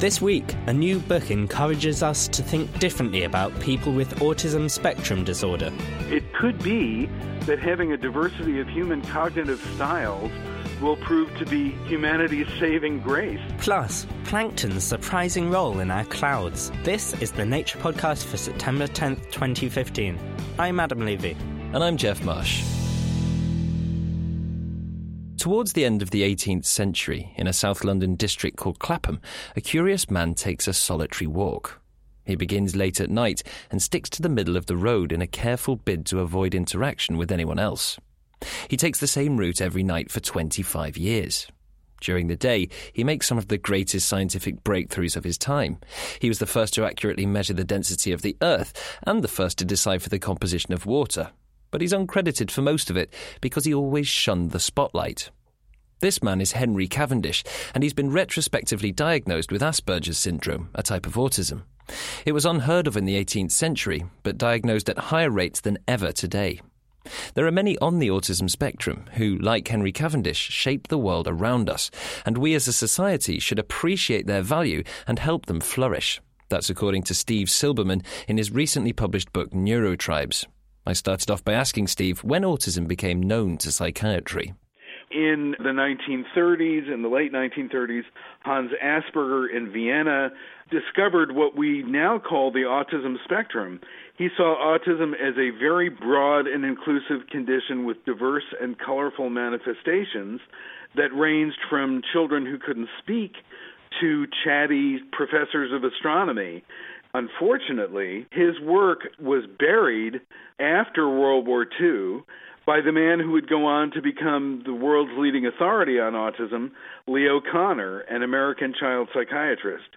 This week, a new book encourages us to think differently about people with autism spectrum disorder. It could be that having a diversity of human cognitive styles will prove to be humanity's saving grace. Plus, plankton's surprising role in our clouds. This is the Nature Podcast for September 10th, 2015. I'm Adam Levy. And I'm Geoff Marsh. Towards the end of the 18th century, in a South London district called Clapham, a curious man takes a solitary walk. He begins late at night and sticks to the middle of the road in a careful bid to avoid interaction with anyone else. He takes the same route every night for 25 years. During the day, he makes some of the greatest scientific breakthroughs of his time. He was the first to accurately measure the density of the Earth and the first to decipher the composition of water, but he's uncredited for most of it because he always shunned the spotlight. This man is Henry Cavendish, and he's been retrospectively diagnosed with Asperger's syndrome, a type of autism. It was unheard of in the 18th century, but diagnosed at higher rates than ever today. There are many on the autism spectrum who, like Henry Cavendish, shape the world around us, and we as a society should appreciate their value and help them flourish. That's according to Steve Silberman in his recently published book Neurotribes. I started off by asking Steve when autism became known to psychiatry. In the 1930s, in the late 1930s, Hans Asperger in Vienna discovered what we now call the autism spectrum. He saw autism as a very broad and inclusive condition with diverse and colorful manifestations that ranged from children who couldn't speak to chatty professors of astronomy. Unfortunately, his work was buried after World War II by the man who would go on to become the world's leading authority on autism, Leo Kanner, an American child psychiatrist.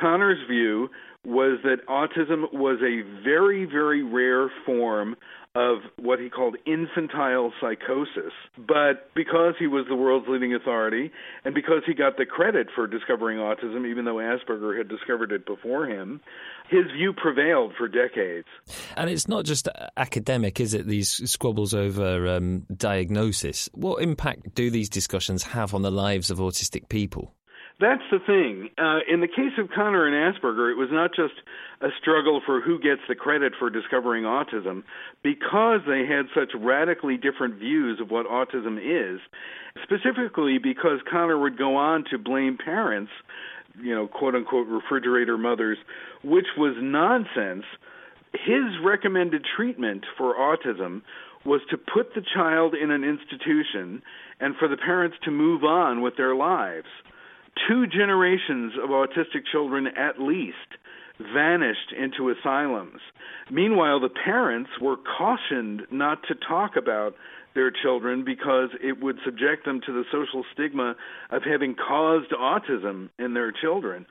Kanner's view was that autism was a very, very rare form of what he called infantile psychosis. But because he was the world's leading authority, and because he got the credit for discovering autism, even though Asperger had discovered it before him, his view prevailed for decades. And it's not just academic, is it? These squabbles over um, diagnosis. What impact do these discussions have on the lives of autistic people? That's the thing. Uh, in the case of Kanner and Asperger, it was not just a struggle for who gets the credit for discovering autism, because they had such radically different views of what autism is. Specifically, because Kanner would go on to blame parents, you know, quote unquote refrigerator mothers, which was nonsense. His recommended treatment for autism was to put the child in an institution and for the parents to move on with their lives two generations of autistic children at least vanished into asylums. Meanwhile, the parents were cautioned not to talk about their children because it would subject them to the social stigma of having caused autism in their children.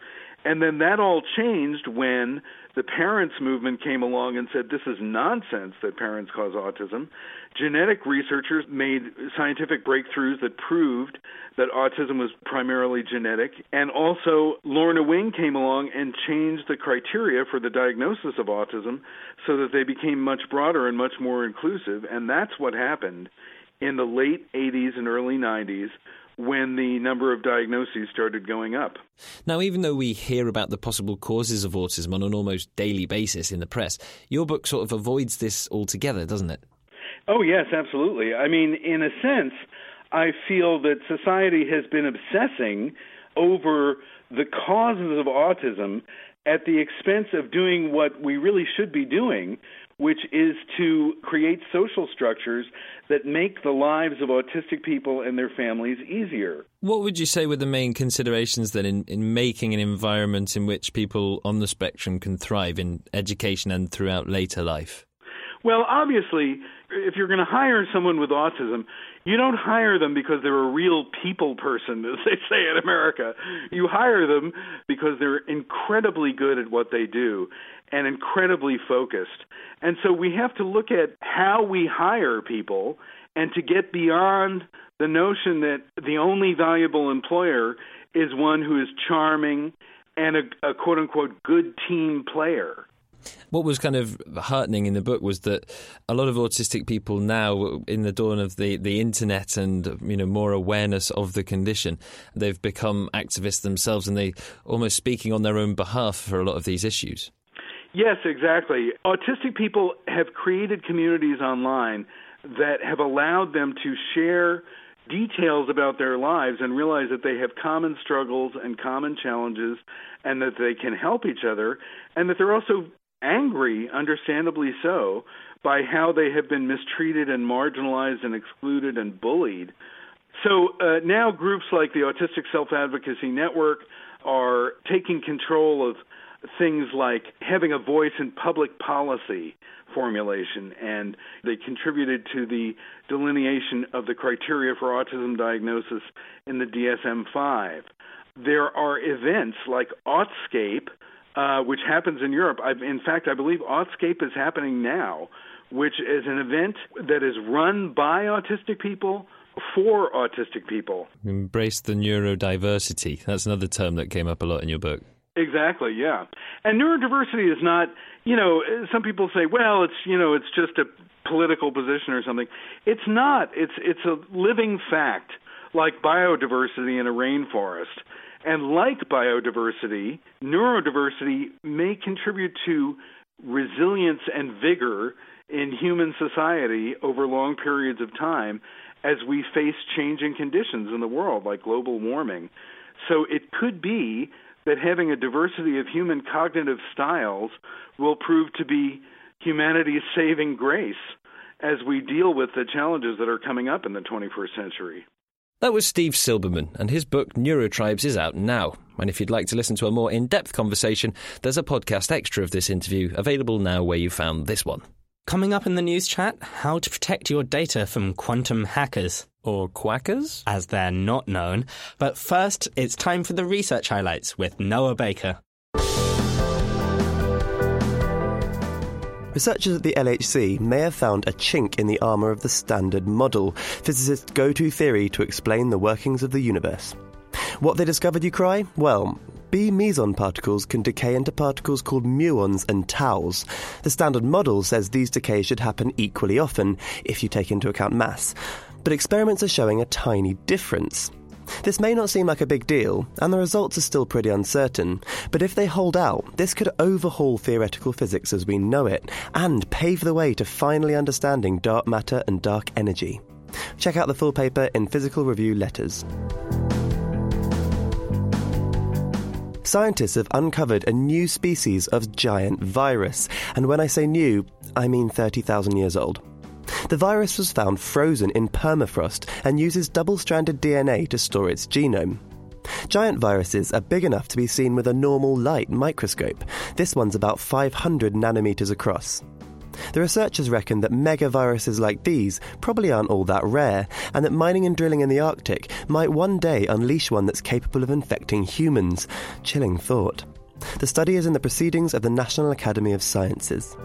And then that all changed when the parents movement came along and said this is nonsense that parents cause autism. Genetic researchers made scientific breakthroughs that proved that autism was primarily genetic. And also, Lorna Wing came along and changed the criteria for the diagnosis of autism so that they became much broader and much more inclusive. And that's what happened in the late 80s and early 90s when the number of diagnoses started going up. Now, even though we hear about the possible causes of autism on an almost daily basis in the press, your book sort of avoids this altogether, doesn't it? Oh, yes, absolutely. I mean, in a sense, I feel that society has been obsessing over the causes of autism at the expense of doing what we really should be doing, which is to create social structures that make the lives of autistic people and their families easier. What would you say were the main considerations then in, in making an environment in which people on the spectrum can thrive in education and throughout later life? Well, obviously, if you're going to hire someone with autism, you don't hire them because they're a real people person, as they say in America. You hire them because they're incredibly good at what they do and incredibly focused. And so we have to look at how we hire people and to get beyond the notion that the only valuable employer is one who is charming and a, a quote unquote good team player. What was kind of heartening in the book was that a lot of autistic people now, in the dawn of the, the internet and you know more awareness of the condition, they've become activists themselves and they almost speaking on their own behalf for a lot of these issues. Yes, exactly. Autistic people have created communities online that have allowed them to share details about their lives and realize that they have common struggles and common challenges and that they can help each other and that they're also angry, understandably so, by how they have been mistreated and marginalized and excluded and bullied. So uh, now groups like the Autistic Self Advocacy Network are taking control of things like having a voice in public policy formulation, and they contributed to the delineation of the criteria for autism diagnosis in the DSM 5. There are events like Autscape, uh, which happens in Europe. I've, in fact, I believe Autscape is happening now, which is an event that is run by autistic people for autistic people. Embrace the neurodiversity. That's another term that came up a lot in your book. Exactly, yeah. And neurodiversity is not, you know, some people say, well, it's, you know, it's just a political position or something. It's not. It's it's a living fact, like biodiversity in a rainforest. And like biodiversity, neurodiversity may contribute to resilience and vigor in human society over long periods of time as we face changing conditions in the world like global warming. So it could be that having a diversity of human cognitive styles will prove to be humanity's saving grace as we deal with the challenges that are coming up in the 21st century. That was Steve Silberman, and his book Neurotribes is out now. And if you'd like to listen to a more in depth conversation, there's a podcast extra of this interview available now where you found this one. Coming up in the news chat, how to protect your data from quantum hackers. Or quackers? As they're not known. But first, it's time for the research highlights with Noah Baker. Researchers at the LHC may have found a chink in the armour of the Standard Model, physicists' go to theory to explain the workings of the universe. What they discovered, you cry? Well, B meson particles can decay into particles called muons and taus. The standard model says these decays should happen equally often if you take into account mass. But experiments are showing a tiny difference. This may not seem like a big deal, and the results are still pretty uncertain, but if they hold out, this could overhaul theoretical physics as we know it, and pave the way to finally understanding dark matter and dark energy. Check out the full paper in Physical Review Letters. Scientists have uncovered a new species of giant virus, and when I say new, I mean 30,000 years old. The virus was found frozen in permafrost and uses double stranded DNA to store its genome. Giant viruses are big enough to be seen with a normal light microscope. This one's about 500 nanometers across. The researchers reckon that megaviruses like these probably aren't all that rare, and that mining and drilling in the Arctic might one day unleash one that's capable of infecting humans. Chilling thought. The study is in the Proceedings of the National Academy of Sciences.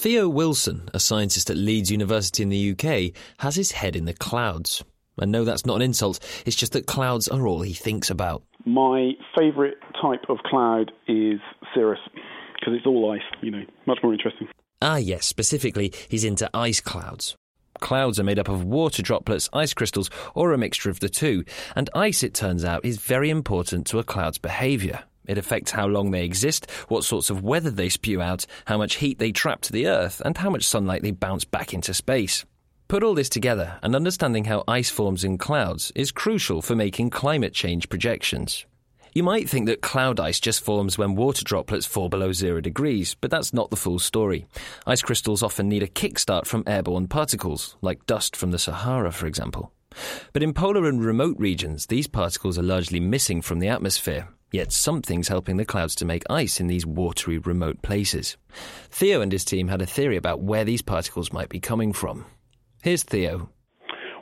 Theo Wilson, a scientist at Leeds University in the UK, has his head in the clouds. And no, that's not an insult, it's just that clouds are all he thinks about. My favourite type of cloud is cirrus, because it's all ice, you know, much more interesting. Ah, yes, specifically, he's into ice clouds. Clouds are made up of water droplets, ice crystals, or a mixture of the two, and ice, it turns out, is very important to a cloud's behaviour. It affects how long they exist, what sorts of weather they spew out, how much heat they trap to the Earth, and how much sunlight they bounce back into space. Put all this together, and understanding how ice forms in clouds is crucial for making climate change projections. You might think that cloud ice just forms when water droplets fall below zero degrees, but that's not the full story. Ice crystals often need a kickstart from airborne particles, like dust from the Sahara, for example. But in polar and remote regions, these particles are largely missing from the atmosphere, Yet something's helping the clouds to make ice in these watery, remote places. Theo and his team had a theory about where these particles might be coming from. Here's Theo.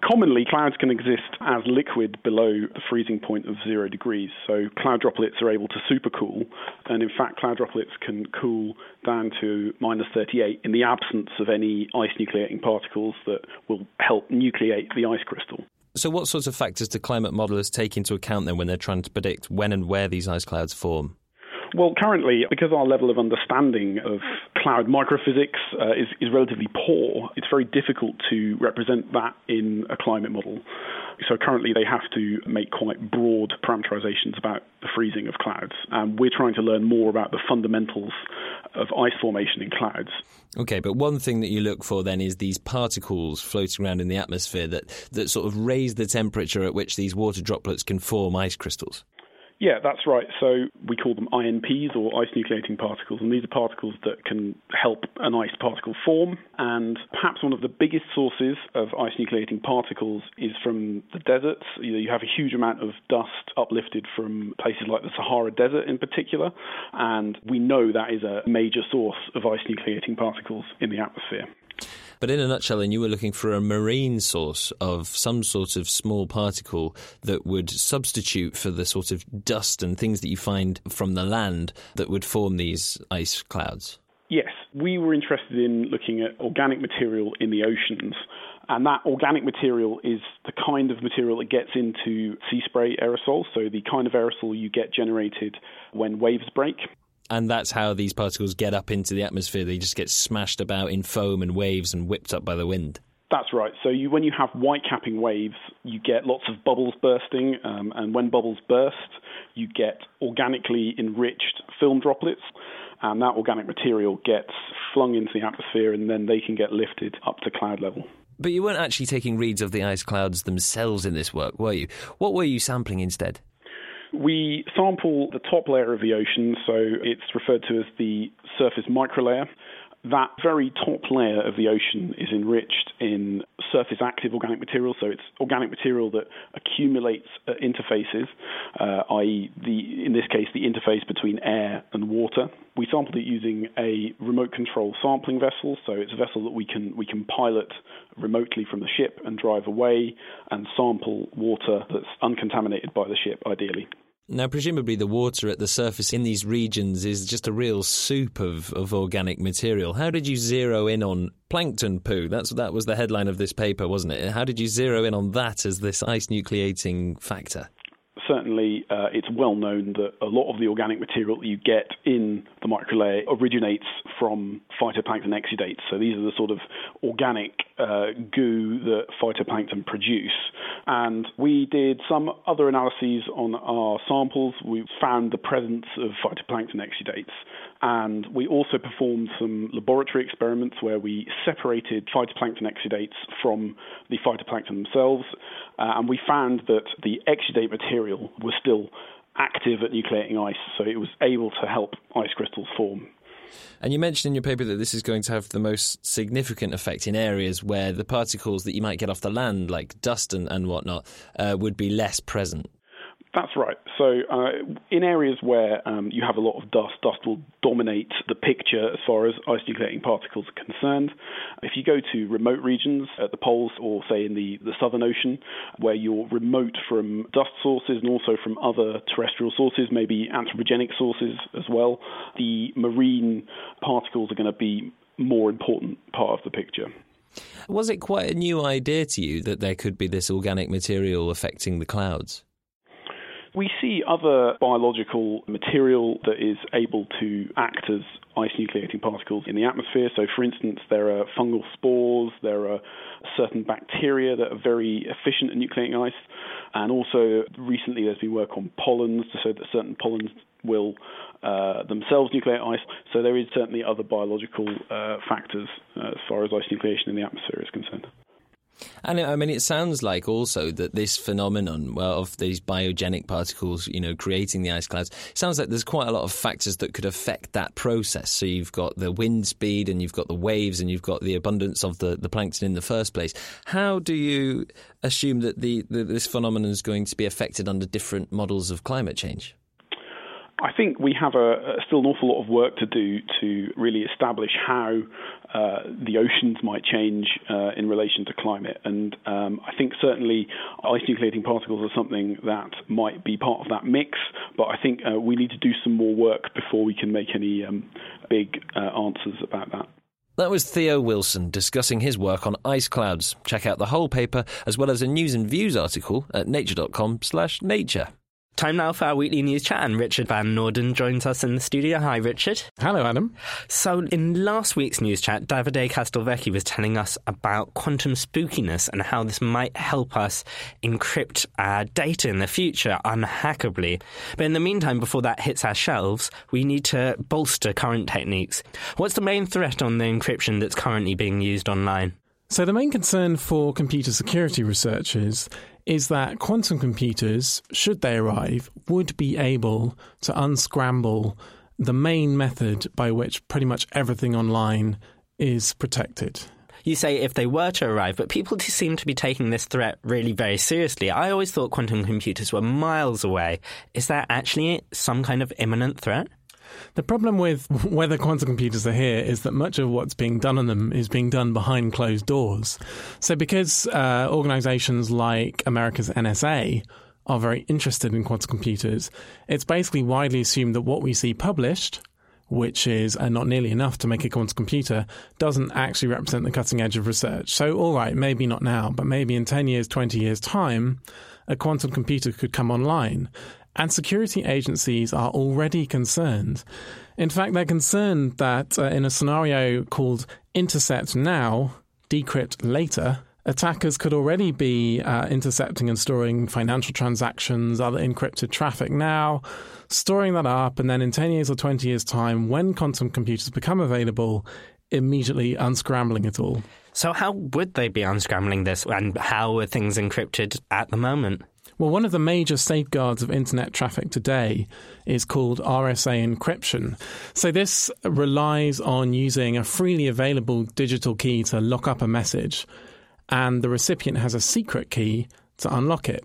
commonly, clouds can exist as liquid below the freezing point of zero degrees. So cloud droplets are able to supercool, and in fact, cloud droplets can cool down to minus 38 in the absence of any ice nucleating particles that will help nucleate the ice crystal. So, what sorts of factors do climate modelers take into account then when they're trying to predict when and where these ice clouds form? Well, currently, because our level of understanding of cloud microphysics uh, is, is relatively poor, it's very difficult to represent that in a climate model. So currently, they have to make quite broad parameterizations about the freezing of clouds. And we're trying to learn more about the fundamentals of ice formation in clouds. Okay, but one thing that you look for then is these particles floating around in the atmosphere that, that sort of raise the temperature at which these water droplets can form ice crystals. Yeah, that's right. So we call them INPs or ice nucleating particles, and these are particles that can help an ice particle form. And perhaps one of the biggest sources of ice nucleating particles is from the deserts. You, have a huge amount of dust uplifted from places like the Sahara Desert in particular, and we know that is a major source of ice nucleating particles in the atmosphere. But in a nutshell, then you were looking for a marine source of some sort of small particle that would substitute for the sort of dust and things that you find from the land that would form these ice clouds. Yes, we were interested in looking at organic material in the oceans. And that organic material is the kind of material that gets into sea spray aerosols, so the kind of aerosol you get generated when waves break and that's how these particles get up into the atmosphere. They just get smashed about in foam and waves and whipped up by the wind. That's right. So you, when you have white capping waves, you get lots of bubbles bursting, um, and when bubbles burst, you get organically enriched film droplets, and that organic material gets flung into the atmosphere, and then they can get lifted up to cloud level. But you weren't actually taking reads of the ice clouds themselves in this work, were you? What were you sampling instead? We sample the top layer of the ocean, so it's referred to as the surface microlayer. That very top layer of the ocean is enriched in surface active organic material, so it's organic material that accumulates at interfaces, uh, i.e., the, in this case, the interface between air and water. We sampled it using a remote control sampling vessel, so it's a vessel that we can we can pilot remotely from the ship and drive away and sample water that's uncontaminated by the ship, ideally. Now, presumably, the water at the surface in these regions is just a real soup of, of organic material. How did you zero in on plankton poo? That's that was the headline of this paper, wasn't it? How did you zero in on that as this ice nucleating factor? Certainly uh, it's well known that a lot of the organic material that you get in the microlayer originates from phytoplankton exudates. So these are the sort of organic uh, goo that phytoplankton produce. And we did some other analyses on our samples. We found the presence of phytoplankton exudates. And we also performed some laboratory experiments where we separated phytoplankton exudates from the phytoplankton themselves. Uh, and we found that the exudate material was still active at nucleating ice, so it was able to help ice crystals form. And you mentioned in your paper that this is going to have the most significant effect in areas where the particles that you might get off the land, like dust and, and whatnot, uh, would be less present. That's right. So, uh, in areas where um, you have a lot of dust, dust will dominate the picture as far as ice nucleating particles are concerned. If you go to remote regions at the poles or, say, in the, the Southern Ocean, where you're remote from dust sources and also from other terrestrial sources, maybe anthropogenic sources as well, the marine particles are going to be more important part of the picture. Was it quite a new idea to you that there could be this organic material affecting the clouds? We see other biological material that is able to act as ice nucleating particles in the atmosphere. So, for instance, there are fungal spores, there are certain bacteria that are very efficient at nucleating ice, and also recently there's been work on pollens to show that certain pollens will uh, themselves nucleate ice. So, there is certainly other biological uh, factors uh, as far as ice nucleation in the atmosphere is concerned. And I mean, it sounds like also that this phenomenon well, of these biogenic particles, you know, creating the ice clouds, sounds like there's quite a lot of factors that could affect that process. So you've got the wind speed, and you've got the waves, and you've got the abundance of the, the plankton in the first place. How do you assume that the, the this phenomenon is going to be affected under different models of climate change? I think we have a, a, still an awful lot of work to do to really establish how uh, the oceans might change uh, in relation to climate. And um, I think certainly ice nucleating particles are something that might be part of that mix, but I think uh, we need to do some more work before we can make any um, big uh, answers about that. That was Theo Wilson discussing his work on ice clouds. Check out the whole paper as well as a news and views article at nature.com/nature. Time now for our weekly news chat, and Richard Van Noorden joins us in the studio. Hi, Richard. Hello, Adam. So, in last week's news chat, Davide Castelvecchi was telling us about quantum spookiness and how this might help us encrypt our data in the future unhackably. But in the meantime, before that hits our shelves, we need to bolster current techniques. What's the main threat on the encryption that's currently being used online? So, the main concern for computer security researchers is that quantum computers, should they arrive, would be able to unscramble the main method by which pretty much everything online is protected. You say if they were to arrive, but people seem to be taking this threat really very seriously. I always thought quantum computers were miles away. Is that actually some kind of imminent threat? The problem with whether quantum computers are here is that much of what's being done on them is being done behind closed doors. So, because uh, organizations like America's NSA are very interested in quantum computers, it's basically widely assumed that what we see published which is uh, not nearly enough to make a quantum computer, doesn't actually represent the cutting edge of research. So, all right, maybe not now, but maybe in 10 years, 20 years' time, a quantum computer could come online and security agencies are already concerned. In fact, they're concerned that uh, in a scenario called intercept now, decrypt later, attackers could already be uh, intercepting and storing financial transactions, other encrypted traffic now, storing that up, and then in 10 years or 20 years' time, when quantum computers become available, immediately unscrambling it all. So, how would they be unscrambling this, and how are things encrypted at the moment? Well, one of the major safeguards of internet traffic today is called RSA encryption. So, this relies on using a freely available digital key to lock up a message, and the recipient has a secret key to unlock it.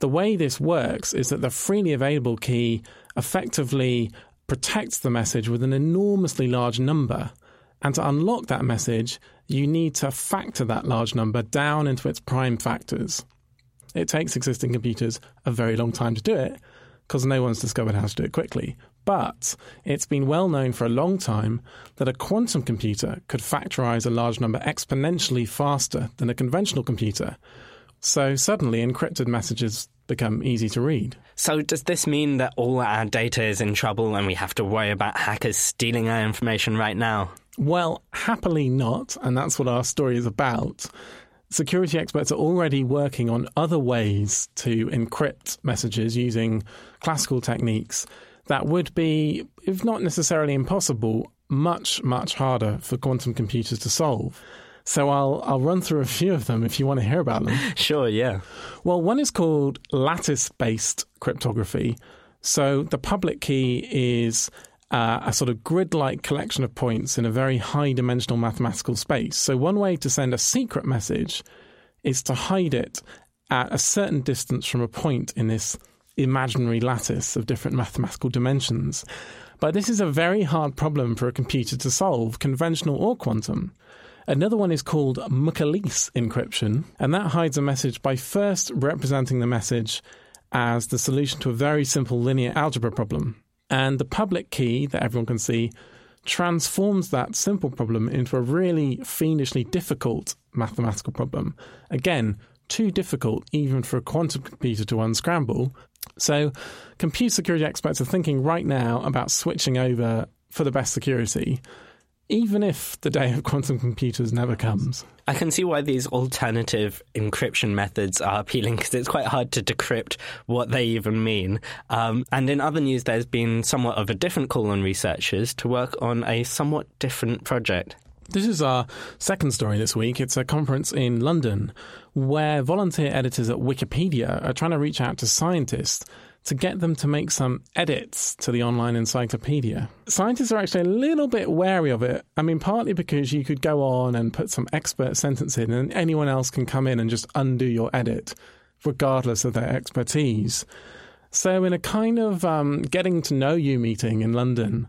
The way this works is that the freely available key effectively protects the message with an enormously large number. And to unlock that message, you need to factor that large number down into its prime factors. It takes existing computers a very long time to do it because no one's discovered how to do it quickly. But it's been well known for a long time that a quantum computer could factorize a large number exponentially faster than a conventional computer. So suddenly encrypted messages become easy to read. So, does this mean that all our data is in trouble and we have to worry about hackers stealing our information right now? Well, happily not, and that's what our story is about security experts are already working on other ways to encrypt messages using classical techniques that would be, if not necessarily impossible, much, much harder for quantum computers to solve. So I'll I'll run through a few of them if you want to hear about them. Sure, yeah. Well, one is called lattice-based cryptography. So the public key is uh, a sort of grid like collection of points in a very high dimensional mathematical space. So, one way to send a secret message is to hide it at a certain distance from a point in this imaginary lattice of different mathematical dimensions. But this is a very hard problem for a computer to solve, conventional or quantum. Another one is called McEliece encryption, and that hides a message by first representing the message as the solution to a very simple linear algebra problem. And the public key that everyone can see transforms that simple problem into a really fiendishly difficult mathematical problem. Again, too difficult even for a quantum computer to unscramble. So, computer security experts are thinking right now about switching over for the best security even if the day of quantum computers never comes. I can see why these alternative encryption methods are appealing because it's quite hard to decrypt what they even mean. Um, and in other news, there's been somewhat of a different call on researchers to work on a somewhat different project. This is our second story this week. It's a conference in London where volunteer editors at Wikipedia are trying to reach out to scientists to get them to make some edits to the online encyclopedia. Scientists are actually a little bit wary of it. I mean, partly because you could go on and put some expert sentence in, and anyone else can come in and just undo your edit, regardless of their expertise. So, in a kind of um, getting to know you meeting in London,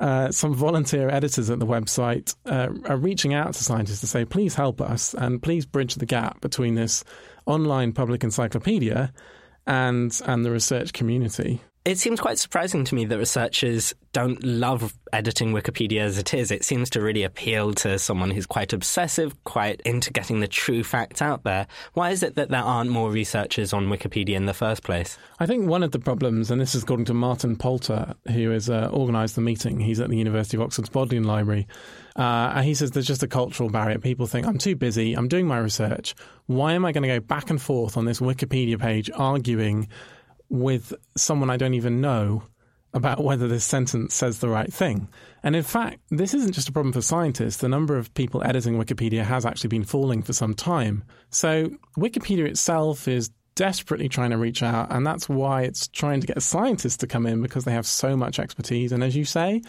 uh, some volunteer editors at the website uh, are reaching out to scientists to say, please help us and please bridge the gap between this online public encyclopedia and and the research community. It seems quite surprising to me that researchers don't love editing Wikipedia as it is. It seems to really appeal to someone who's quite obsessive, quite into getting the true facts out there. Why is it that there aren't more researchers on Wikipedia in the first place? I think one of the problems, and this is according to Martin Poulter, who has uh, organised the meeting, he's at the University of Oxford's Bodleian Library. Uh, and he says there's just a cultural barrier. People think, I'm too busy, I'm doing my research. Why am I going to go back and forth on this Wikipedia page arguing with someone I don't even know about whether this sentence says the right thing. And in fact, this isn't just a problem for scientists. The number of people editing Wikipedia has actually been falling for some time. So Wikipedia itself is desperately trying to reach out, and that's why it's trying to get scientists to come in because they have so much expertise. And as you say,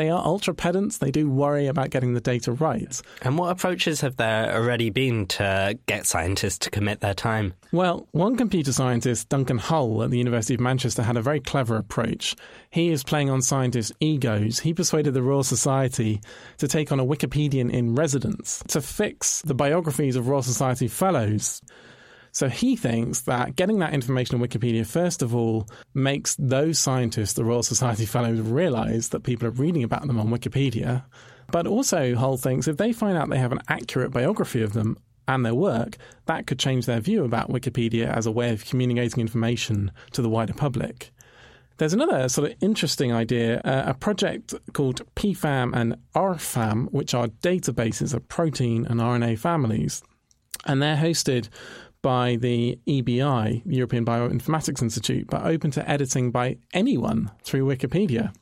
they are ultra pedants. They do worry about getting the data right. And what approaches have there already been to get scientists to commit their time? Well, one computer scientist, Duncan Hull at the University of Manchester, had a very clever approach. He is playing on scientists' egos. He persuaded the Royal Society to take on a Wikipedian in residence to fix the biographies of Royal Society fellows so he thinks that getting that information on Wikipedia, first of all, makes those scientists, the Royal Society Fellows, realize that people are reading about them on Wikipedia. But also, Hull thinks if they find out they have an accurate biography of them and their work, that could change their view about Wikipedia as a way of communicating information to the wider public. There's another sort of interesting idea, uh, a project called PFAM and RFAM, which are databases of protein and RNA families. And they're hosted by the EBI, European Bioinformatics Institute, but open to editing by anyone through Wikipedia.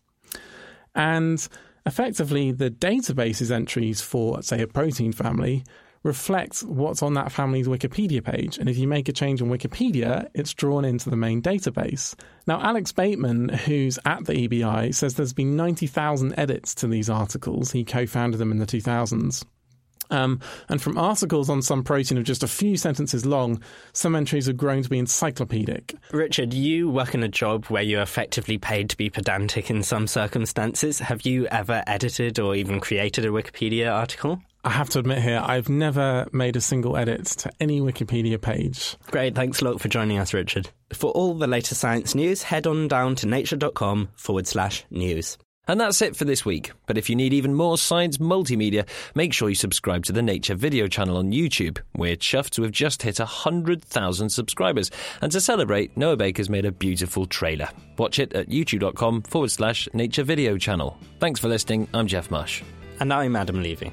And effectively, the database's entries for, say, a protein family reflect what's on that family's Wikipedia page. And if you make a change on Wikipedia, it's drawn into the main database. Now, Alex Bateman, who's at the EBI, says there's been 90,000 edits to these articles. He co founded them in the 2000s. Um, and from articles on some protein of just a few sentences long, some entries have grown to be encyclopedic. Richard, you work in a job where you're effectively paid to be pedantic in some circumstances. Have you ever edited or even created a Wikipedia article? I have to admit here, I've never made a single edit to any Wikipedia page. Great, thanks a lot for joining us, Richard. For all the latest science news, head on down to nature.com forward slash news. And that's it for this week. But if you need even more science multimedia, make sure you subscribe to the Nature video channel on YouTube. We're chuffed to have just hit 100,000 subscribers. And to celebrate, Noah Baker's made a beautiful trailer. Watch it at youtube.com forward slash nature video channel. Thanks for listening. I'm Geoff Marsh. And I'm Adam Levy.